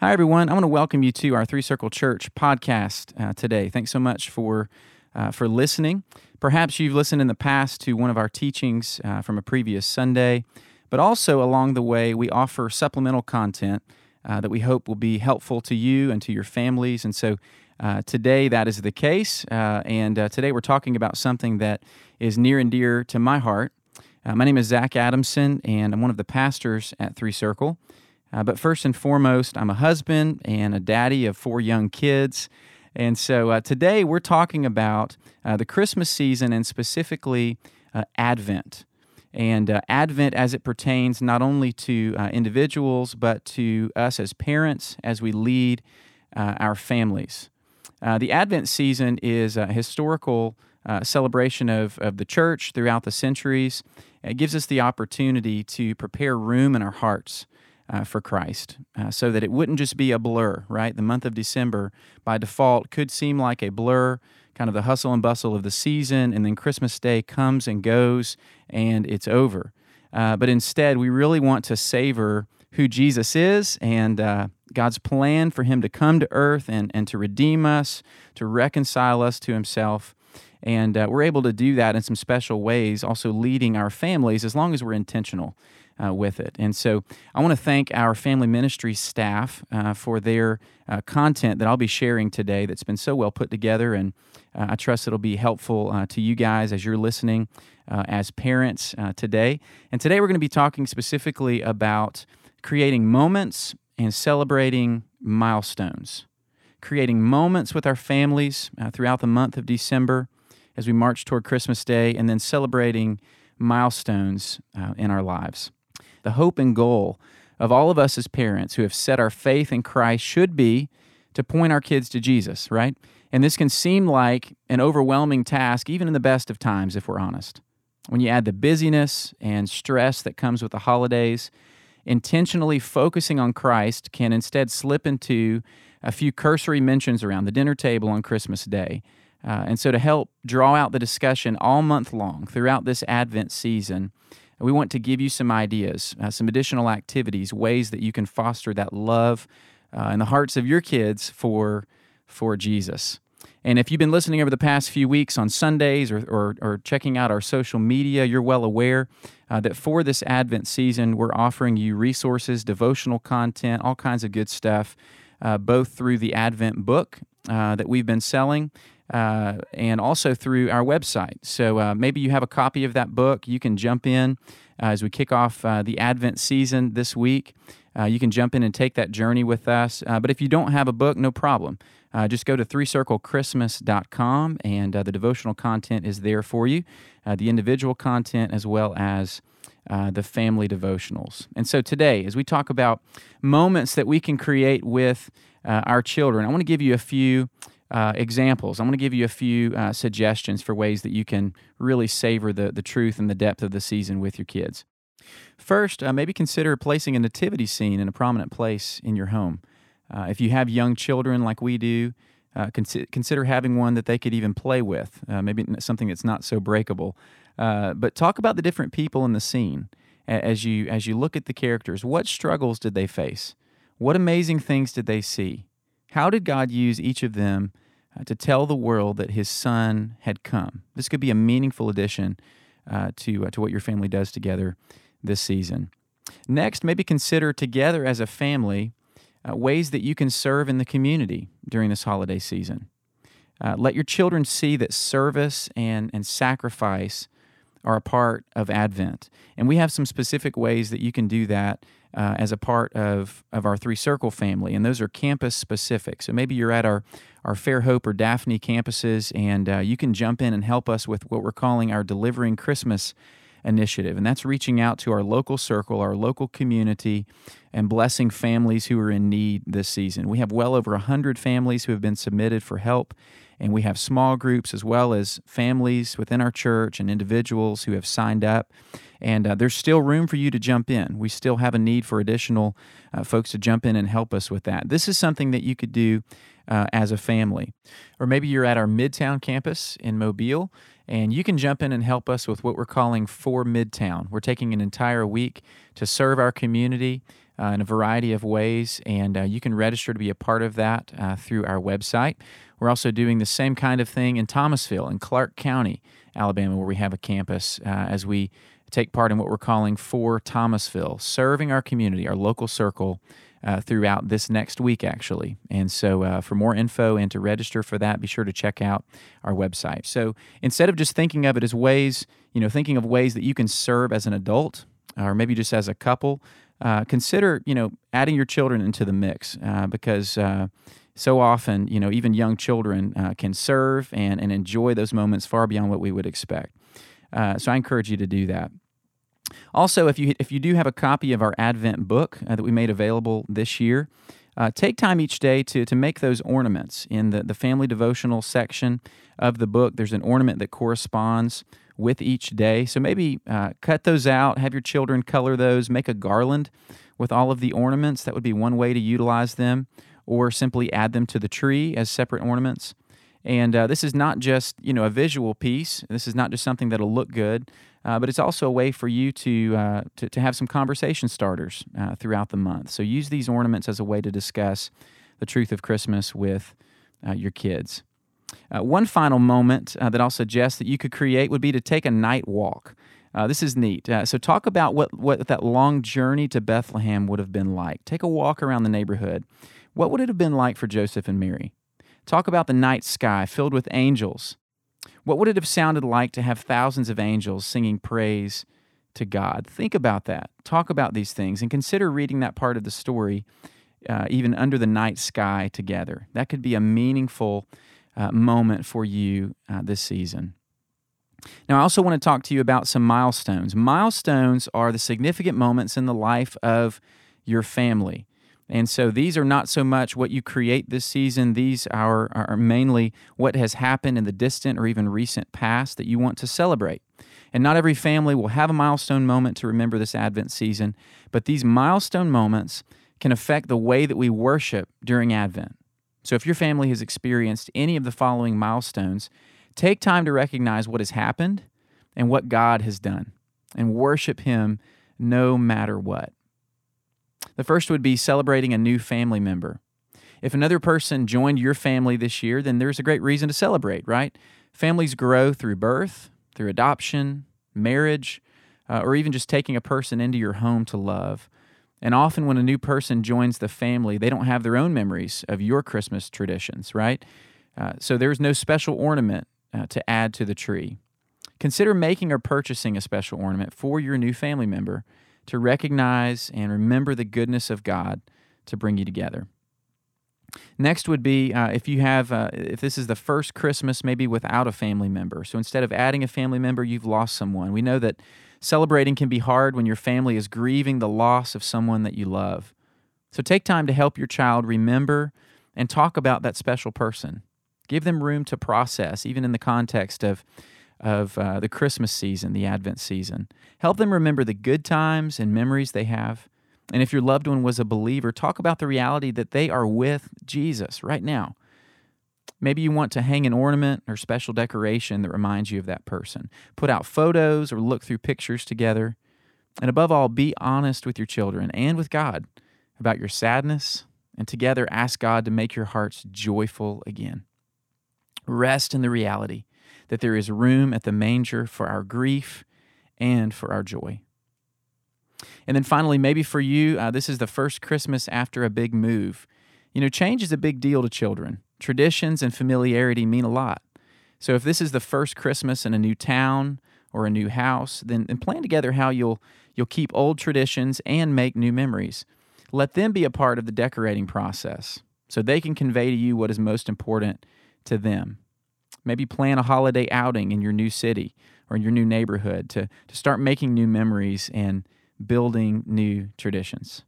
Hi, everyone. I want to welcome you to our Three Circle Church podcast uh, today. Thanks so much for uh, for listening. Perhaps you've listened in the past to one of our teachings uh, from a previous Sunday, but also along the way, we offer supplemental content uh, that we hope will be helpful to you and to your families. And so uh, today, that is the case. Uh, and today, we're talking about something that is near and dear to my heart. my name is Zach Adamson, and I'm one of the pastors at Three Circle. Uh, but first and foremost, I'm a husband and a daddy of four young kids. And so uh, today we're talking about uh, the Christmas season and specifically uh, Advent. And uh, Advent as it pertains not only to uh, individuals, but to us as parents as we lead our families. the Advent season is a historical celebration of, of the church throughout the centuries. It gives us the opportunity to prepare room in our hearts uh, for Christ uh, so that it wouldn't just be a blur, right? The month of December by default could seem like a blur, kind of the hustle and bustle of the season, and then Christmas Day comes and goes and it's over. Uh, but instead, we really want to savor who Jesus is and uh, God's plan for Him to come to earth and, and to redeem us, to reconcile us to Himself. And uh, we're able to do that in some special ways, also leading our families as long as we're intentional uh, with it. And so I want to thank our family ministry staff uh, for their uh, content that I'll be sharing today that's been so well put together. And uh, I trust it'll be helpful uh, to you guys as you're listening uh, as parents today. And today we're going to be talking specifically about creating moments and celebrating milestones. Creating moments with our families throughout the month of December as we march toward Christmas Day, and then celebrating milestones in our lives. The hope and goal of all of us as parents who have set our faith in Christ should be to point our kids to Jesus, right? And this can seem like an overwhelming task, even in the best of times, if we're honest. When you add the busyness and stress that comes with the holidays, intentionally focusing on Christ can instead slip into a few cursory mentions around the dinner table on Christmas Day. Uh, and so, to help draw out the discussion all month long throughout this Advent season, we want to give you some ideas, uh, some additional activities, ways that you can foster that love uh, in the hearts of your kids for, for Jesus. And if you've been listening over the past few weeks on Sundays or, or, or checking out our social media, you're well aware uh, that for this Advent season, we're offering you resources, devotional content, all kinds of good stuff, uh, both through the Advent book uh, that we've been selling uh, and also through our website. So uh, maybe you have a copy of that book. You can jump in uh, as we kick off uh, the Advent season this week. Uh, you can jump in and take that journey with us. Uh, but if you don't have a book, no problem. just go to threecirclechristmas.com and the devotional content is there for you, the individual content as well as the family devotionals. And so today, as we talk about moments that we can create with our children, I want to give you a few uh, examples. I'm going to give you a few uh, suggestions for ways that you can really savor the, the truth and the depth of the season with your kids. First, uh, maybe consider placing a nativity scene in a prominent place in your home. Uh, if you have young children like we do, uh, consider having one that they could even play with, uh, maybe something that's not so breakable. but talk about the different people in the scene as you as you look at the characters. What struggles did they face? What amazing things did they see? How did God use each of them uh, to tell the world that his son had come. This could be a meaningful addition uh, to, uh, to what your family does together this season. Next, maybe consider together as a family uh, ways that you can serve in the community during this holiday season. Uh, let your children see that service and, and sacrifice are a part of Advent. And we have some specific ways that you can do that uh, as a part of, of our Three Circle family, and those are campus specific. So maybe you're at our, our Fairhope or Daphne campuses, and uh, you can jump in and help us with what we're calling our Delivering Christmas initiative. And that's reaching out to our local circle, our local community, and blessing families who are in need this season. We have well over 100 families who have been submitted for help and we have small groups as well as families within our church and individuals who have signed up. And uh, there's still room for you to jump in. We still have a need for additional uh, folks to jump in and help us with that. This is something that you could do uh, as a family. Or maybe you're at our Midtown campus in Mobile and you can jump in and help us with what we're calling For Midtown. We're taking an entire week to serve our community uh, in a variety of ways, and uh, you can register to be a part of that uh, through our website. We're also doing the same kind of thing in Thomasville, in Clarke County, Alabama, where we have a campus, uh, as we take part in what we're calling For Thomasville, serving our community, our local circle. Uh, throughout this next week, actually. And so, uh, for more info and to register for that, be sure to check out our website. So, instead of just thinking of it as ways, you know, thinking of ways that you can serve as an adult or maybe just as a couple, uh, consider, you know, adding your children into the mix uh, because uh, so often, you know, even young children uh, can serve and, and enjoy those moments far beyond what we would expect. Uh, so I encourage you to do that. Also, if you if you do have a copy of our Advent book uh, that we made available this year, uh, take time each day to, to make those ornaments. In the, the family devotional section of the book, there's an ornament that corresponds with each day. So maybe uh, cut those out, have your children color those, make a garland with all of the ornaments. That would be one way to utilize them, or simply add them to the tree as separate ornaments. And uh, this is not just you know a visual piece. This is not just something that'll look good, uh, but it's also a way for you to, uh, to, to have some conversation starters uh, throughout the month. So use these ornaments as a way to discuss the truth of Christmas with uh, your kids. Uh, one final moment that I'll suggest that you could create would be to take a night walk. This is neat. so, talk about what, what that long journey to Bethlehem would have been like. Take a walk around the neighborhood. What would it have been like for Joseph and Mary? Talk about the night sky filled with angels what would it have sounded like to have thousands of angels singing praise to God? Think about that. Talk about these things and consider reading that part of the story, uh, even under the night sky together. That could be a meaningful uh, moment for you uh, this season. Now, I also want to talk to you about some milestones. Milestones are the significant moments in the life of your family. And so these are not so much what you create this season, these are, are mainly what has happened in the distant or even recent past that you want to celebrate. And not every family will have a milestone moment to remember this Advent season, but these milestone moments can affect the way that we worship during Advent. So if your family has experienced any of the following milestones, take time to recognize what has happened and what God has done and worship Him no matter what. The first would be celebrating a new family member. If another person joined your family this year, then there's a great reason to celebrate, right? Families grow through birth, through adoption, marriage, uh, or even just taking a person into your home to love. And often, when a new person joins the family, they don't have their own memories of your Christmas traditions, right? Uh, so there's no special ornament uh, to add to the tree. Consider making or purchasing a special ornament for your new family member to recognize and remember the goodness of God to bring you together. Next would be uh, if you have, uh, if this is the first Christmas maybe without a family member. So instead of adding a family member, you've lost someone. We know that celebrating can be hard when your family is grieving the loss of someone that you love. So take time to help your child remember and talk about that special person. Give them room to process, even in the context of of uh, the Christmas season, the Advent season. Help them remember the good times and memories they have. And if your loved one was a believer, talk about the reality that they are with Jesus right now. Maybe you want to hang an ornament or special decoration that reminds you of that person. Put out photos or look through pictures together. And above all, be honest with your children and with God about your sadness, and together ask God to make your hearts joyful again. Rest in the reality that there is room at the manger for our grief and for our joy. And then finally, maybe for you, uh, this is the first Christmas after a big move. You know, change is a big deal to children. Traditions and familiarity mean a lot. So if this is the first Christmas in a new town or a new house, then, then plan together how you'll you'll keep old traditions and make new memories. Let them be a part of the decorating process so they can convey to you what is most important to them. Maybe plan a holiday outing in your new city or in your new neighborhood to, to start making new memories and building new traditions.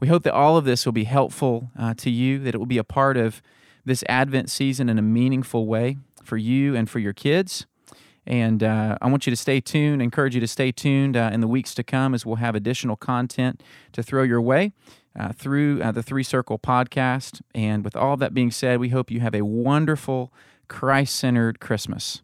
We hope that all of this will be helpful uh, to you, that it will be a part of this Advent season in a meaningful way for you and for your kids. And uh, I want you to stay tuned, encourage you to stay tuned uh, in the weeks to come as we'll have additional content to throw your way uh, through uh, the Three Circle podcast. And with all that being said, we hope you have a wonderful Christ centered Christmas.